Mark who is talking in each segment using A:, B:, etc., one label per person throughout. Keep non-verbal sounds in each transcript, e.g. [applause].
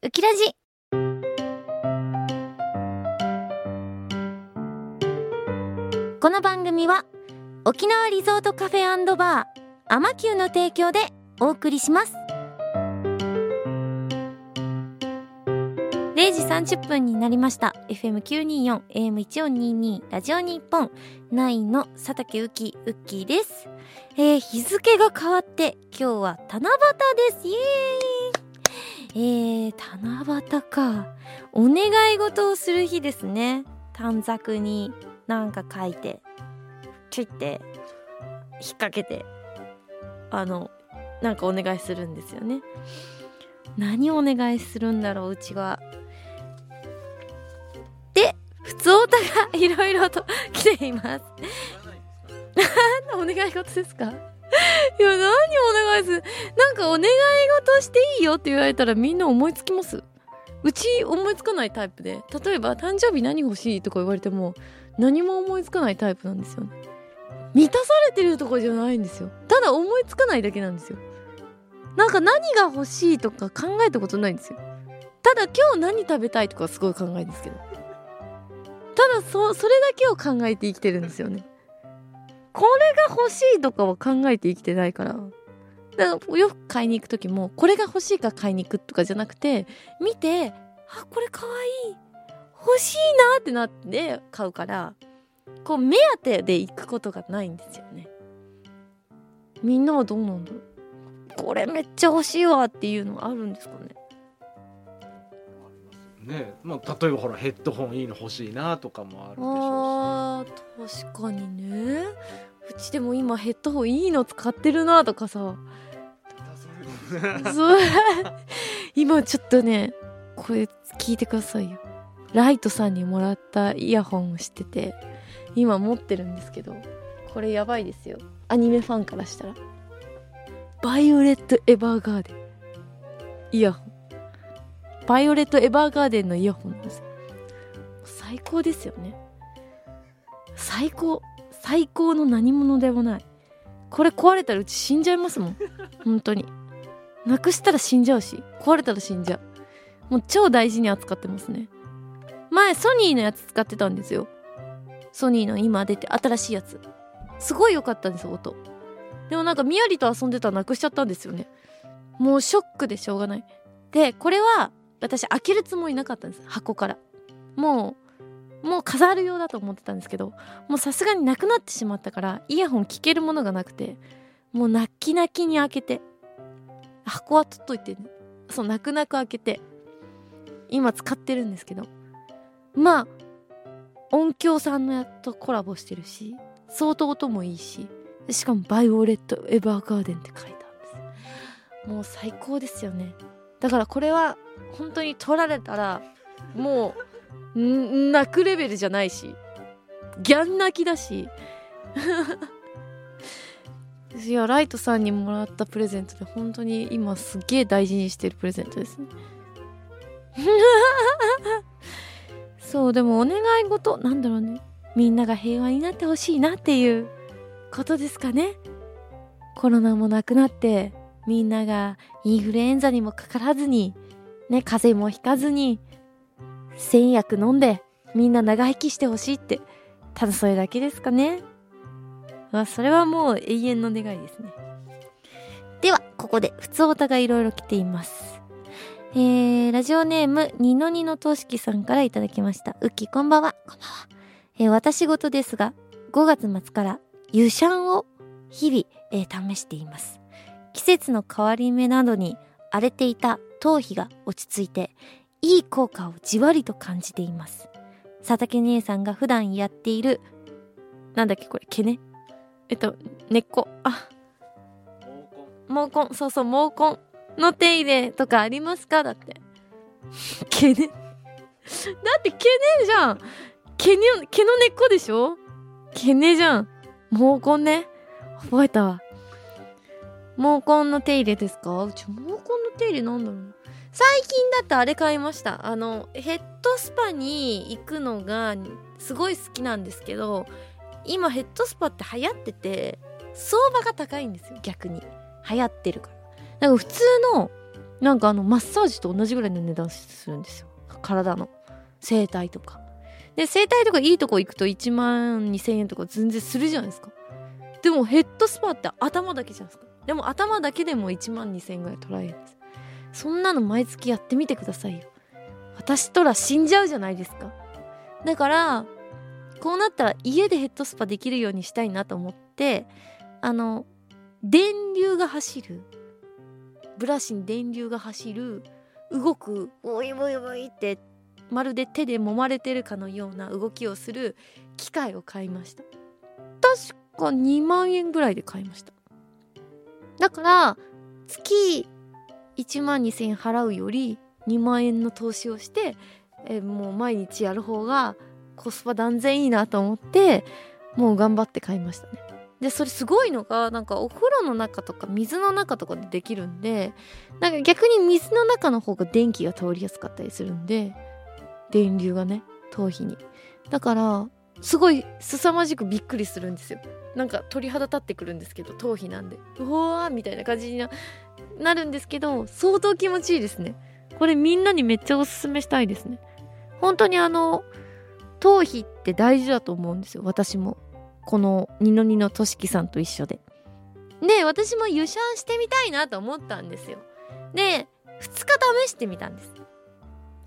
A: ウキラジ。この番組は沖縄リゾートカフェバーアマキューの提供でお送りします。0時30分になりました。FM924 AM1422 ラジオ日本9の佐竹ウキウッキーです。えー、日付が変わって今日は七夕です。イエーイ。えー、七夕か。お願い事をする日ですね。短冊になんか書いてチュって引っ掛けてあのなんかお願いするんですよね。何お願いするんだろううちは。で普通おたがいろいろと来ています。[laughs] お願い事ですか？いや何お願いする？なんかお願い事していいよって言われたらみんな思いつきます。うち思いつかないタイプで。例えば誕生日何欲しい？とか言われても何も思いつかないタイプなんですよね。満たされてるとかじゃないんですよ。ただ思いつかないだけなんですよ。なんか何が欲しいとか考えたことないんですよ。ただ今日何食べたいとかすごい考えるんですけど。ただそそれだけを考えて生きてるんですよね。これが欲しいとかは考えて生きてないから。だからよく買いに行く時もこれが欲しいから買いに行くとかじゃなくて見てあこれかわいい。欲しいなってなって買うからこう目当てで行くことがないんですよね。みんなはどうなんだろう。これめっちゃ欲しいわっていうのあるんですかね。
B: ねまあ、例えばほらヘッドホンいいの欲しいなとかもあるでしょ
A: うし。確かにねうちでも今ヘッドホンいいの使ってるなとかさ。そう。今ちょっとねこれ聞いてくださいよ。ライトさんにもらったイヤホンをしてて今持ってるんですけどこれやばいですよ。アニメファンからしたら。バイオレット・エヴァーガーデン。イヤホン。バイオレット・エヴァーガーデンのイヤホンです。最高ですよね。最高最高の何者でもない。これ壊れたらうち死んじゃいますもん。本当に。なくしたら死んじゃうし壊れたら死んじゃう。もう超大事に扱ってますね。前ソニーのやつ使ってたんですよ。ソニーの今出て新しいやつ。すごい良かったんです音。でもなんかみやりと遊んでたらなくしちゃったんですよね。もうショックでしょうがない。でこれは私開けるつもりなかったんです。箱から。もうもう飾るようだと思ってたんですけどもうさすがになくなってしまったからイヤホン聞けるものがなくてもう泣き泣きに開けて箱は取っといて、そう泣く泣く開けて今使ってるんですけどまあ音響さんのやっとコラボしてるし相当音もいいししかもバイオレット・エヴァーガーデンって書いてあるんです。もう最高ですよね。だからこれは本当に取られたらもう泣くレベルじゃないしギャン泣きだし。[laughs] いやライトさんにもらったプレゼントで本当に今すっげえ大事にしてるプレゼントですね。[laughs] そうでもお願い事なんだろうね。みんなが平和になってほしいなっていうことですかね。コロナもなくなってみんながインフルエンザにもかからずにね風邪もひかずに戦薬飲んでみんな長生きしてほしいってただそれだけですかねまあそれはもう永遠の願いですねではここで普通お互いいろいろ来ていますえー、ラジオネーム、ニノニノとしきさんからいただきました。うっき、こんばんは。こんばんは。えー、私事ですが、5月末から湯シャンを日々、えー、試しています。季節の変わり目などに荒れていた頭皮が落ち着いて、いい効果をじわりと感じています。佐竹姉さんが普段やっている、なんだっけこれ、毛ね？えっと、根っこ。あ。毛根。そうそう、毛根。の手入れとかありますか？だって。[laughs] 毛ね。だって毛ねじゃん。毛に、毛の根っこでしょ？毛ねじゃん。毛根ね。覚えたわ。毛根の手入れですか？うち毛根の手入れなんだろう最近だとあれ買いました。あの、ヘッドスパに行くのがすごい好きなんですけど、今ヘッドスパって流行ってて、相場が高いんですよ、逆に。流行ってるから。なんか普通のなんかあのマッサージと同じぐらいの値段するんですよ体の整体とかで整体とかいいとこ行くと1万2000円とか全然するじゃないですかでもヘッドスパって頭だけじゃないですかでも頭だけでも1万2000円ぐらい取られるんですそんなの毎月やってみてくださいよ。私とら死んじゃうじゃないですか。だからこうなったら家でヘッドスパできるようにしたいなと思ってあの電流が走る。ブラシに電流が走る。動くおいおいおいってまるで手で揉まれてるかのような動きをする。機械を買いました。確か2万円ぐらいで買いました。だから月1万2000円払うより2万円の投資をしてえもう毎日やる方がコスパ断然いいなと思ってもう頑張って買いましたね。でそれすごいのがなんかお風呂の中とか水の中とかでできるんでなんか逆に水の中の方が電気が通りやすかったりするんで電流がね頭皮に。だからすごい凄まじくびっくりするんですよ。なんか鳥肌立ってくるんですけど頭皮なんで。うわーみたいな感じにななるんですけど相当気持ちいいですね。これみんなにめっちゃおすすめしたいですね。本当にあの頭皮って大事だと思うんですよ。私も。このニノニノとしきさんと一緒で。で私も湯シャンしてみたいなと思ったんですよ。で2日試してみたんです。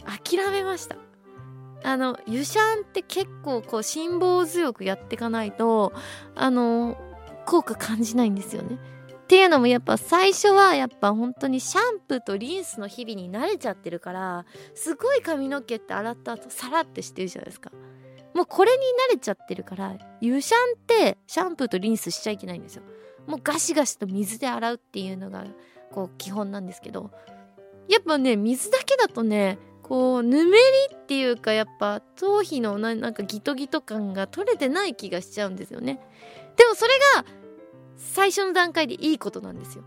A: 諦めました。あの湯シャンって結構こう辛抱強くやっていかないとあの効果感じないんですよね。っていうのもやっぱ最初はやっぱ本当にシャンプーとリンスの日々に慣れちゃってるからすごい髪の毛って洗った後サラってしてるじゃないですか。もうこれに慣れちゃってるから湯シャンってシャンプーとリンスしちゃいけないんですよ。もうガシガシと水で洗うっていうのがこう基本なんですけど。やっぱね水だけだとねこうぬめりっていうかやっぱ頭皮のななんかギトギト感が取れてない気がしちゃうんですよね。でもそれが最初の段階でいいことなんですよ。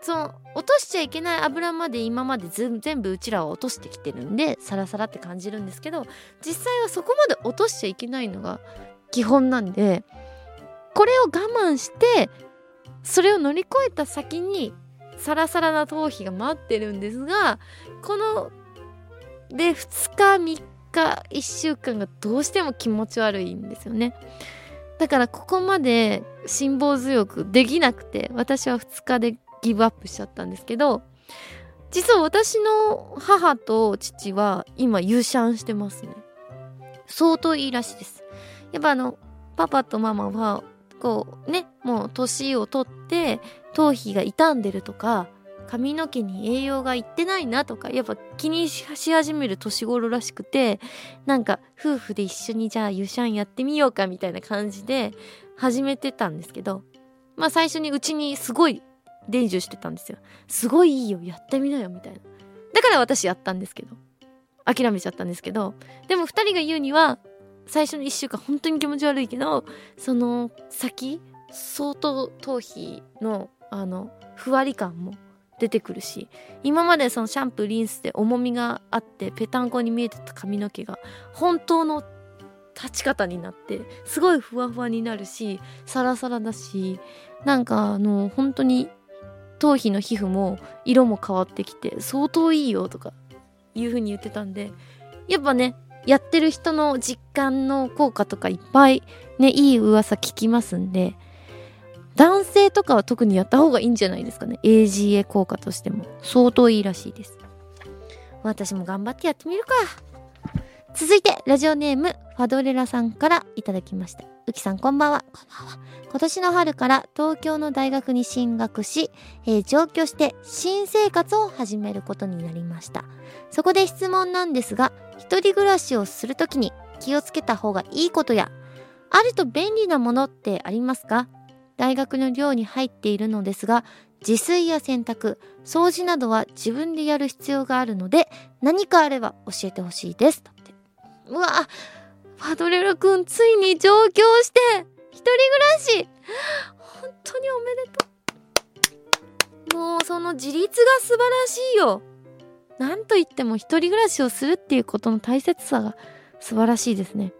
A: その落としちゃいけない油まで今まで全部うちらは落としてきてるんでサラサラって感じるんですけど実際はそこまで落としちゃいけないのが基本なんでこれを我慢してそれを乗り越えた先にサラサラな頭皮が待ってるんですがこので2日3日1週間がどうしても気持ち悪いんですよね。だからここまで辛抱強くできなくて私は2日でギブアップしちゃったんですけど実は私の母と父は今優勝してますね。相当いいらしいです。やっぱあのパパとママはこうねもう年を取って頭皮が傷んでるとか髪の毛に栄養がいってないなとかやっぱ気にし始める年頃らしくてなんか夫婦で一緒にじゃあユシャンやってみようかみたいな感じで始めてたんですけどまあ最初にうちにすごい伝授してたんですよ。すごいいいよやってみなよみたいな。だから私やったんですけど諦めちゃったんですけどでも2人が言うには最初の1週間本当に気持ち悪いけどその先相当頭皮のあのふわり感も出てくるし今までそのシャンプーリンスで重みがあってぺたんこに見えてた髪の毛が本当の立ち方になってすごいふわふわになるしサラサラだしなんかあの本当に頭皮の皮膚も色も変わってきて相当いいよとかいう風に言ってたんでやっぱねやってる人の実感の効果とかいっぱいねいい噂聞きますんで男性とかは特にやった方がいいんじゃないですかね。AGA 効果としても。相当いいらしいです。私も頑張ってやってみるか。続いてラジオネームファドレラさんからいただきました。うきさんこんばんは。こんばんは。今年の春から東京の大学に進学し、えー、上京して新生活を始めることになりました。そこで質問なんですが一人暮らしをするときに気をつけた方がいいことやあると便利なものってありますか？大学の寮に入っているのですが自炊や洗濯掃除などは自分でやる必要があるので何かあれば教えてほしいです。だってうわパドレラくんついに上京して一人暮らし。本当におめでとう。もうその自立が素晴らしいよ。なんといっても一人暮らしをするっていうことの大切さが素晴らしいですね。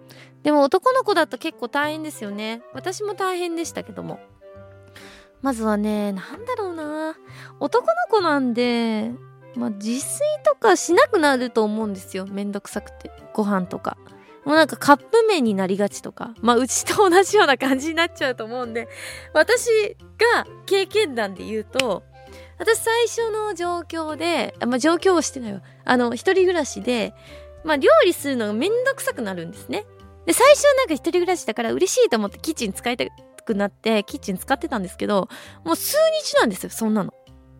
A: でも男の子だと結構大変ですよね。私も大変でしたけども。まずはねなんだろうな。男の子なんでまあ自炊とかしなくなると思うんですよ。めんどくさくて。ご飯とか。もうなんかカップ麺になりがちとか。まあうちと同じような感じになっちゃうと思うんで。私が経験談で言うと私最初の状況でまあ状況をしてないわ。あの一人暮らしでまあ料理するのがめんどくさくなるんですね。で最初なんか一人暮らしだから嬉しいと思ってキッチン使いたくなってキッチン使ってたんですけどもう数日なんですよそんなの。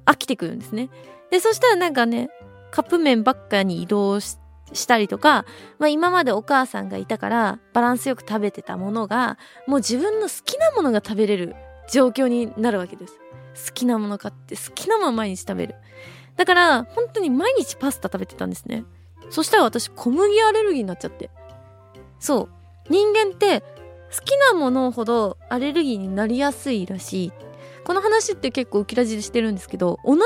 A: 飽きてくるんですね。でそしたらなんかねカップ麺ばっかに移動ししたりとか、まあ、今までお母さんがいたからバランスよく食べてたものがもう自分の好きなものが食べれる状況になるわけです。好きなもの買って好きなもの毎日食べる。だから本当に毎日パスタ食べてたんですね。そしたら私小麦アレルギーになっちゃって。そう。人間って好きなものほどアレルギーになりやすいらしい。この話って結構浮きラジでしてるんですけど同じ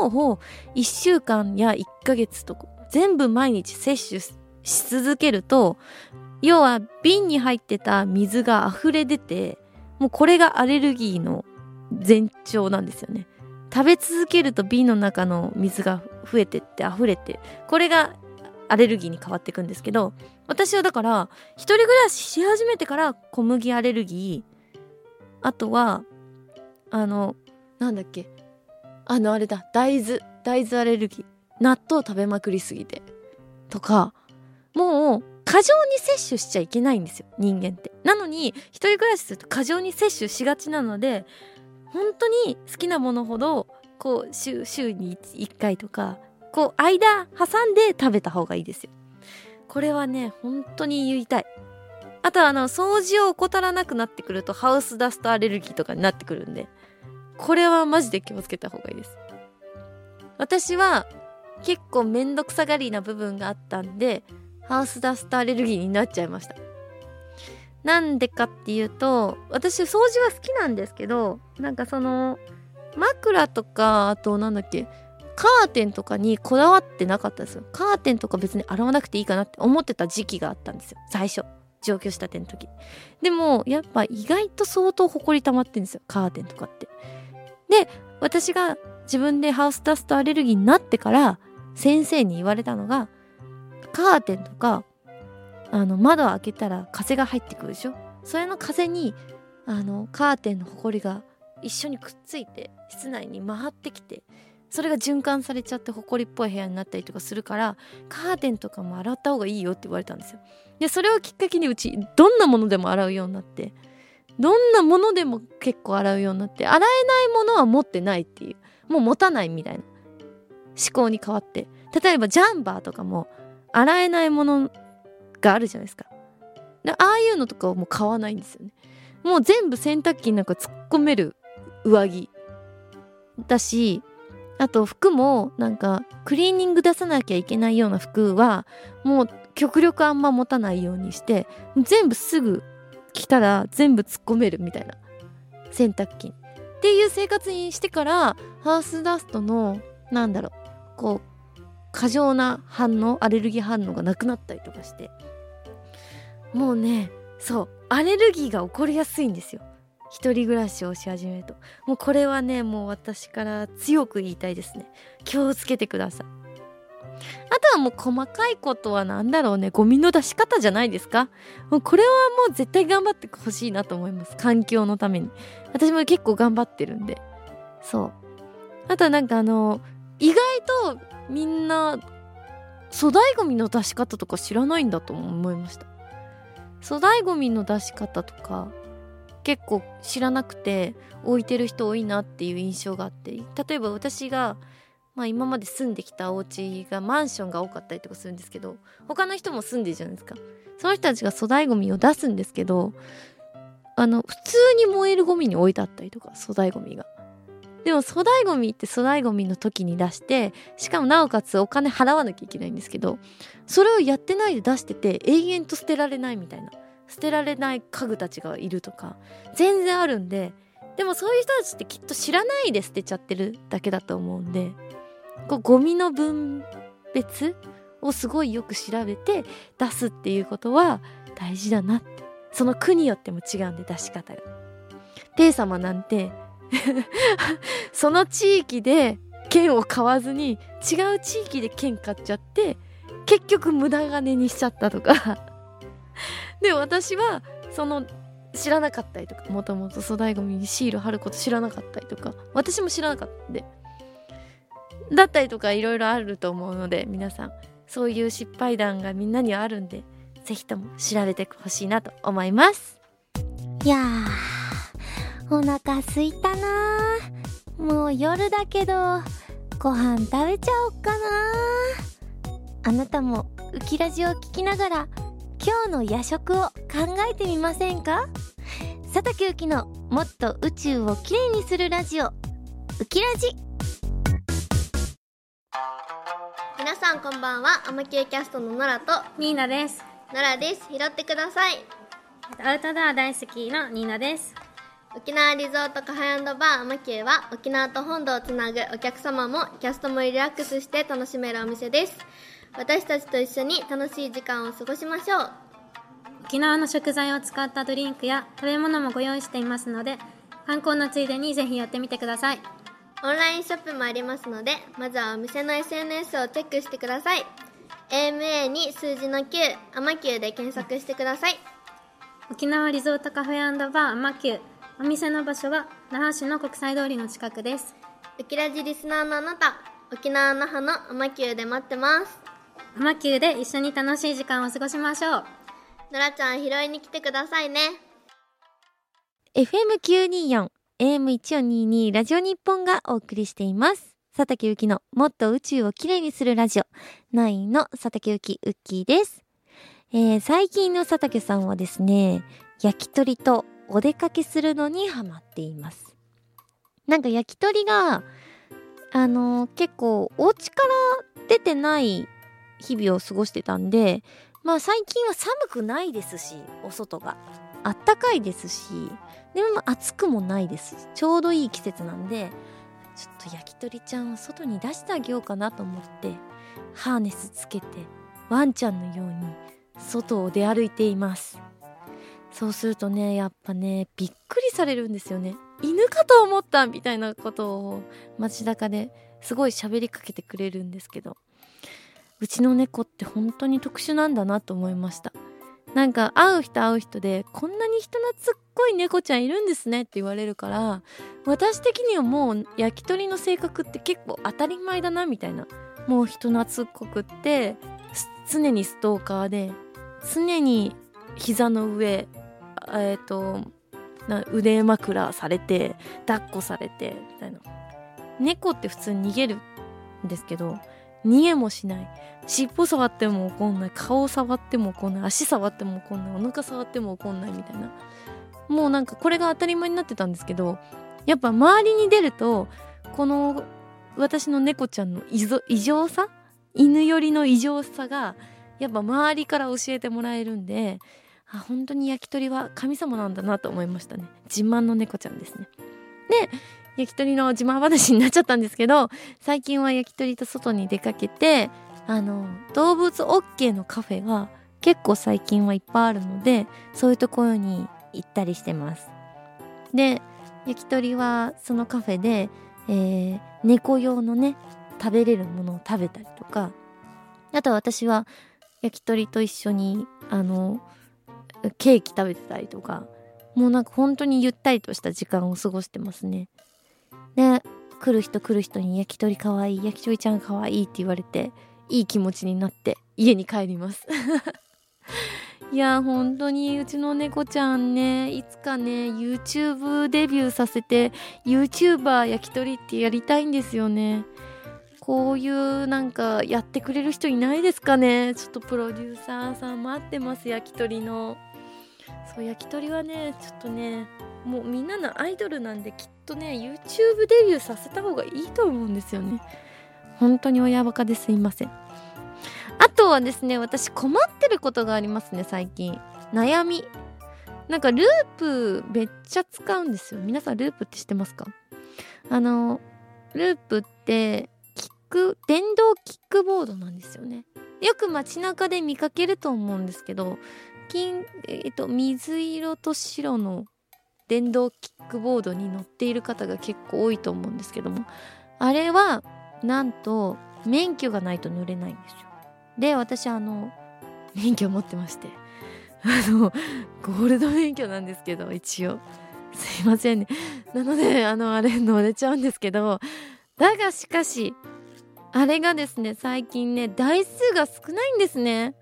A: ものを1週間や1ヶ月とか全部毎日摂取し続けると要は瓶に入ってた水が溢れ出てもうこれがアレルギーの前兆なんですよね。食べ続けると瓶の中の水が増えてって溢れてこれがアレルギーに変わっていくんですけど私はだから一人暮らしし始めてから小麦アレルギーあとはあのなんだっけあのあれだ大豆大豆アレルギー納豆食べまくりすぎてとかもう過剰に摂取しちゃいけないんですよ人間って。なのに一人暮らしすると過剰に摂取しがちなので本当に好きなものほどこう週に 1, 回とかこう間挟んで食べた方がいいですよ。これはね本当に言いたい。あとはあの掃除を怠らなくなってくるとハウスダストアレルギーとかになってくるんで。これはマジで気をつけた方がいいです。私は結構めんどくさがりな部分があったんでハウスダストアレルギーになっちゃいました。なんでかっていうと私掃除は好きなんですけどなんかその枕とかあとなんだっけカーテンとかにこだわってなかったですよ。カーテンとか別に洗わなくていいかなって思ってた時期があったんですよ。最初。上京したての時。でもやっぱ意外と相当ほこり溜まってんですよ。カーテンとかって。で私が自分でハウスダストアレルギーになってから先生に言われたのがカーテンとかあの窓開けたら風が入ってくるでしょ？それの風にあのカーテンのほこりが一緒にくっついて室内に回ってきてそれが循環されちゃってほこりっぽい部屋になったりとかするからカーテンとかも洗った方がいいよって言われたんですよ。でそれをきっかけにうちどんなものでも洗うようになってどんなものでも結構洗うようになって洗えないものは持ってないっていうもう持たないみたいな思考に変わって。例えばジャンバーとかも洗えないものがあるじゃないですか。でああいうのとかはもう買わないんですよね。もう全部洗濯機になんか突っ込める上着だしあと服もなんかクリーニング出さなきゃいけないような服はもう極力あんま持たないようにして全部すぐ着たら全部突っ込めるみたいな。洗濯機。っていう生活にしてからハウスダストのなんだろうこう過剰な反応アレルギー反応がなくなったりとかして。もうねそうアレルギーが起こりやすいんですよ。一人暮らしをし始めると。もうこれはねもう私から強く言いたいですね。気をつけてください。あとはもう細かいことは何だろうね。ゴミの出し方じゃないですか。もうこれはもう絶対頑張ってほしいなと思います。環境のために。私も結構頑張ってるんで。そう。あとはなんかあの意外とみんな粗大ごみの出し方とか知らないんだと思いました。粗大ごみの出し方とか結構知らなくて置いてる人多いなっていう印象があって。例えば私が、まあ、今まで住んできたお家がマンションが多かったりとかするんですけど他の人も住んでるじゃないですか。その人たちが粗大ごみを出すんですけどあの普通に燃えるゴミに置いてあったりとか粗大ごみが。でも粗大ごみって粗大ごみの時に出してしかもなおかつお金払わなきゃいけないんですけどそれをやってないで出してて永遠と捨てられないみたいな。捨てられない家具たちがいるとか全然あるんででもそういう人たちってきっと知らないで捨てちゃってるだけだと思うんでこうゴミの分別をすごいよく調べて出すっていうことは大事だなってその区によっても違うんで出し方が。ペイ様なんて [laughs] その地域で券を買わずに違う地域で券買っちゃって結局無駄金にしちゃったとか私はその知らなかったりとかもともと粗大ごみにシール貼ること知らなかったりとか私も知らなかったんで。だったりとかいろいろあると思うので皆さん。そういう失敗談がみんなにはあるんで是非とも調べてほしいなと思います。
C: いやーお腹すいたなもう夜だけどご飯食べちゃおっかなあなたもウキラジを聞きながら今日の夜食を考えてみませんか？佐竹ゆきのもっと宇宙をきれいにするラジオ。ウキラジ。
D: 皆さんこんばんは。アマキューキャストのノラと。
E: ニーナです。
D: ノラです。拾ってください。
E: アウトドア大好きのニーナです。
D: 沖縄リゾートカフェバー。アマキューは沖縄と本土をつなぐお客様もキャストもリラックスして楽しめるお店です私たちと一緒に楽しい時間を過ごしましょう
E: 沖縄の食材を使ったドリンクや食べ物もご用意していますので、観光のついでにぜひ寄ってみてください。
D: オンラインショップもありますのでまずはお店の SNS をチェックしてください AMA に数字の9アマキューで検索してください
E: 沖縄リゾートカフェバーアマキュー。お店の場所は那覇市の国際通りの近くです。
D: ウキラジリスナーのあなた沖縄那覇のアマキューで待ってます
E: アマキューで一緒に楽しい時間を過ごしましょう。
D: ノラちゃん拾いに来てくださいね。
A: FM924 AM1422 ラジオ日本がお送りしています。佐竹ゆきのもっと宇宙をきれいにするラジオ。9の佐竹ゆきウッキーです、えー最近の佐竹さんはですね焼き鳥とお出かけするのにハマっています。なんか焼き鳥があのー結構お家から出てない日々を過ごしてたんでまあ最近は寒くないですしお外が。あったかいですしでも暑くもないです。ちょうどいい季節なんでちょっと焼き鳥ちゃんを外に出してあげようかなと思ってハーネスつけてワンちゃんのように外を出歩いています。そうするとねやっぱねびっくりされるんですよね。犬かと思ったみたいなことを街中ですごい喋りかけてくれるんですけど。うちの猫って本当に特殊なんだなと思いました。なんか会う人会う人でこんなに人懐っこい猫ちゃんいるんですねって言われるから私的にはもう焼き鳥の性格って結構当たり前だなみたいな。もう人懐っこくって常にストーカーで常に膝の上えっ、とな腕枕されて抱っこされてみたいな。猫って普通に逃げるんですけど逃げもしない。尻尾触っても怒んない。顔触っても怒んない。足触っても怒んない。お腹触っても怒んないみたいな。もうなんかこれが当たり前になってたんですけどやっぱ周りに出るとこの私の猫ちゃんの異常さ？犬寄りの異常さがやっぱ周りから教えてもらえるんであ本当に焼き鳥は神様なんだなと思いましたね。自慢の猫ちゃんですね。で焼き鳥の自慢話になっちゃったんですけど最近は焼き鳥と外に出かけてあの動物 OK のカフェが結構最近はいっぱいあるのでそういうところに行ったりしてます。で焼き鳥はそのカフェで、えー猫用のね食べれるものを食べたりとかあとは私は焼き鳥と一緒にあのケーキ食べてたりとかもうなんか本当にゆったりとした時間を過ごしてますね。で来る人来る人に焼き鳥かわいい焼き鳥ちゃんかわいいって言われていい気持ちになって家に帰ります。[laughs] いや本当にうちの猫ちゃんねいつかね YouTube デビューさせて YouTuber 焼き鳥ってやりたいんですよね。こういうなんかやってくれる人いないですかね？ちょっとプロデューサーさん待ってます焼き鳥の。そう焼き鳥はねちょっとねもうみんなのアイドルなんできっとね YouTube デビューさせた方がいいと思うんですよね。本当に親バカですいません。あとはですね私困ってることがありますね最近。悩み。なんかループめっちゃ使うんですよ。皆さんループって知ってますか？あのループってキック電動キックボードなんですよね。よく街中で見かけると思うんですけど金、えっと、水色と白の電動キックボードに乗っている方が結構多いと思うんですけどもあれはなんと免許がないと乗れないんですよ。で私あの免許持ってまして。[laughs] あのゴールド免許なんですけど一応。すいませんね。なのであのあれ乗れちゃうんですけどだがしかしあれがですね最近ね台数が少ないんですね。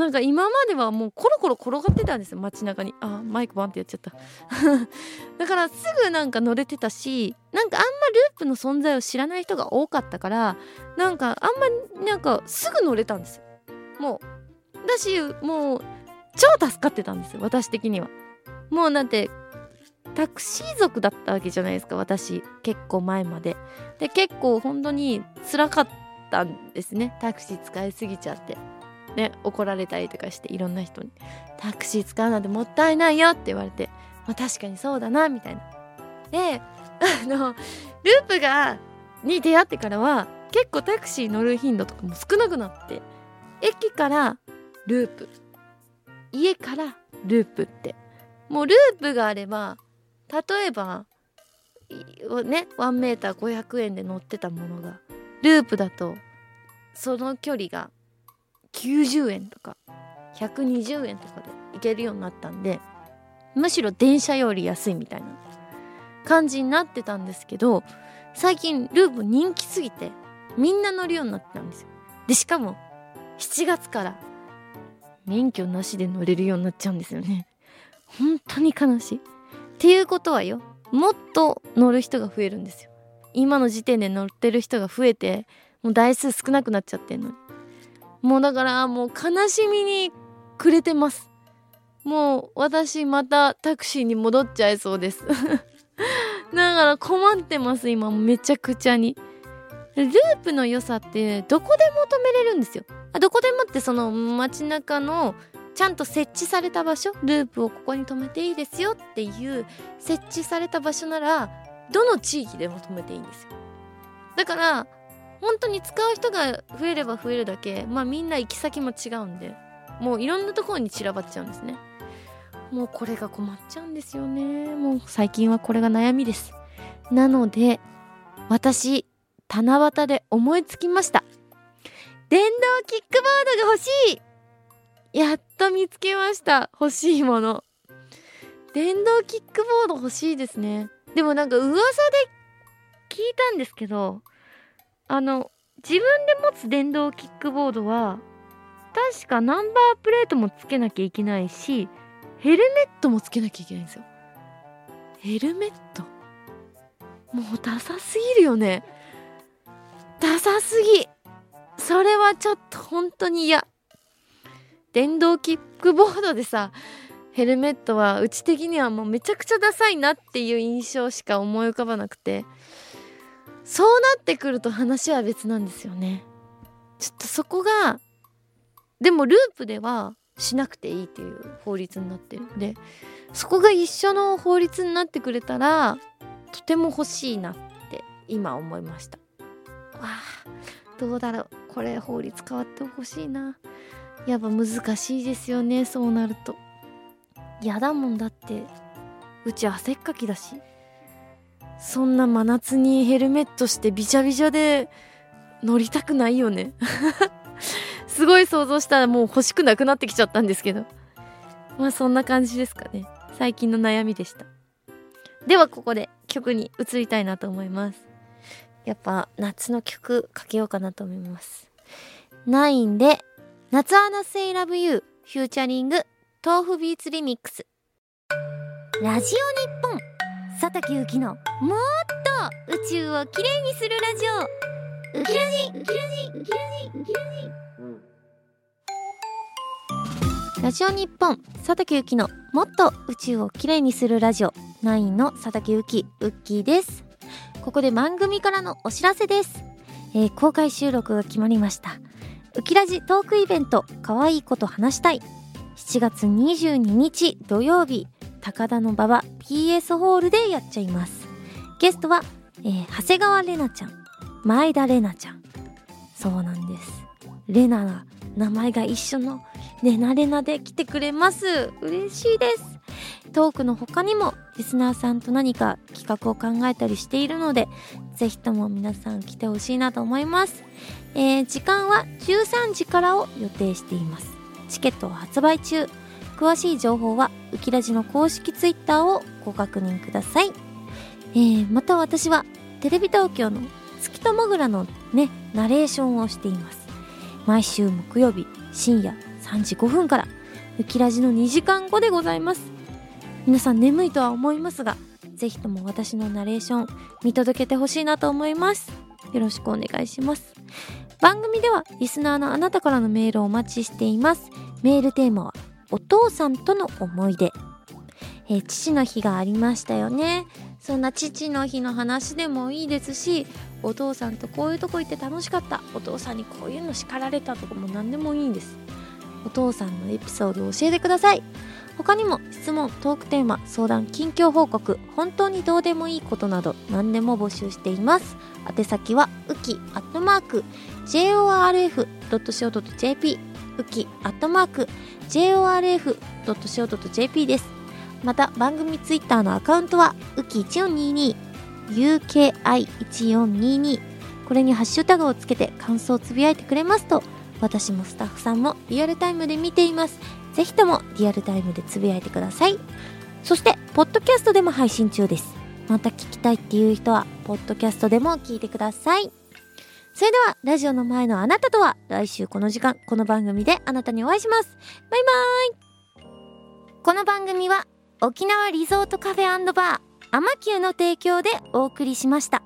A: なんか今まではもうコロコロ転がってたんですよ街中に。あマイクバンってやっちゃった。[laughs] だからすぐなんか乗れてたしなんかあんまループの存在を知らない人が多かったからなんかあんまなんかすぐ乗れたんですよ。もうだしもう超助かってたんですよ私的には。もうだってタクシー族だったわけじゃないですか私結構前まで。で結構本当に辛かったんですねタクシー使いすぎちゃって。ね怒られたりとかしていろんな人に「タクシー使うなんてもったいないよ」って言われて「まあ、確かにそうだな」みたいな。で [laughs] あのループがに出会ってからは結構タクシー乗る頻度とかも少なくなって駅からループ家からループってもうループがあれば例えばね1メーター500円で乗ってたものがループだとその距離が90円とか120円とかで行けるようになったんでむしろ電車より安いみたいな感じになってたんですけど最近ループ人気すぎてみんな乗るようになってたんですよ。でしかも7月から免許なしで乗れるようになっちゃうんですよね。本当に悲しい。っていうことはよもっと乗る人が増えるんですよ。今の時点で乗ってる人が増えてもう台数少なくなっちゃってんのに。もうだからもう悲しみに暮れてます。もう私またタクシーに戻っちゃいそうです。[laughs] だから困ってます今めちゃくちゃに。ループの良さってどこでも止めれるんですよ。あどこでもってその街中のちゃんと設置された場所ループをここに止めていいですよっていう設置された場所ならどの地域でも止めていいんですよ。だから本当に使う人が増えれば増えるだけまあみんな行き先も違うんでもういろんなところに散らばっちゃうんですね。もうこれが困っちゃうんですよね。もう最近はこれが悩みです。なので私七夕で思いつきました。電動キックボードが欲しい。やっと見つけました。欲しいもの。電動キックボード欲しいですね。でもなんか噂で聞いたんですけどあの自分で持つ電動キックボードは確かナンバープレートもつけなきゃいけないしヘルメットもつけなきゃいけないんですよ。ヘルメット？もうダサすぎるよね。ダサすぎ。それはちょっと本当に嫌。電動キックボードでさヘルメットはうち的にはもうめちゃくちゃダサいなっていう印象しか思い浮かばなくて。そうなってくると話は別なんですよね。ちょっとそこがでもループではしなくていいっていう法律になってるんでそこが一緒の法律になってくれたらとても欲しいなって今思いました。わあどうだろう。これ法律変わってほしいな。やっぱ難しいですよねそうなると。嫌だもんだって。うち汗っかきだし。そんな真夏にヘルメットしてびちゃびちゃで乗りたくないよね。[laughs] すごい想像したらもう欲しくなくなってきちゃったんですけど。まあそんな感じですかね。最近の悩みでした。ではここで曲に移りたいなと思います。やっぱ夏の曲かけようかなと思います。9で夏 wanna say love you featuring tofubeats リミックス。
C: ラジオ日佐竹ゆきのもっと宇宙をきれいにするラジオ。ウキラジウキラジウキラジウキラジ
A: ラジオ日本佐竹ゆきのもっと宇宙をきれいにするラジオ。9の佐竹ゆきウッキーです。ここで番組からのお知らせです、えー公開収録が決まりました。ウキラジトークイベント可愛いこと話したい。7月22日土曜日高田の馬場 PS ホールでやっちゃいます。ゲストは、えー長谷川玲奈ちゃん前田玲奈ちゃん。そうなんです。レナが名前が一緒のレナレナで来てくれます。嬉しいです。トークの他にもリスナーさんと何か企画を考えたりしているのでぜひとも皆さん来てほしいなと思います、えー時間は13時からを予定しています。チケットは発売中。詳しい情報はウキラジの公式ツイッターをご確認ください、えーまた私はテレビ東京の月ともぐらのねナレーションをしています。毎週木曜日深夜3時5分からウキラジの2時間後でございます。皆さん眠いとは思いますがぜひとも私のナレーション見届けてほしいなと思います。よろしくお願いします。番組ではリスナーのあなたからのメールをお待ちしています。メールテーマはお父さんとの思い出。えー父の日がありましたよね。そんな父の日の話でもいいですしお父さんとこういうとこ行って楽しかった。お父さんにこういうの叱られたとかも何でもいいんです。お父さんのエピソードを教えてください。他にも質問トークテーマ相談近況報告本当にどうでもいいことなど何でも募集しています。宛先はウキアットマーク JORF.CO.JP ウキアットマーク JORF.CO.JP です。また番組ツイッターのアカウントはウキ1422 UKI1422 これにハッシュタグをつけて感想をつぶやいてくれますと私もスタッフさんもリアルタイムで見ています。ぜひともリアルタイムでつぶやいてください。そしてポッドキャストでも配信中です。また聞きたいっていう人はポッドキャストでも聞いてください。それではラジオの前のあなたとは来週この時間この番組であなたにお会いします。バイバイ。この番組は沖縄リゾートカフェバーアマキューの提供でお送りしました。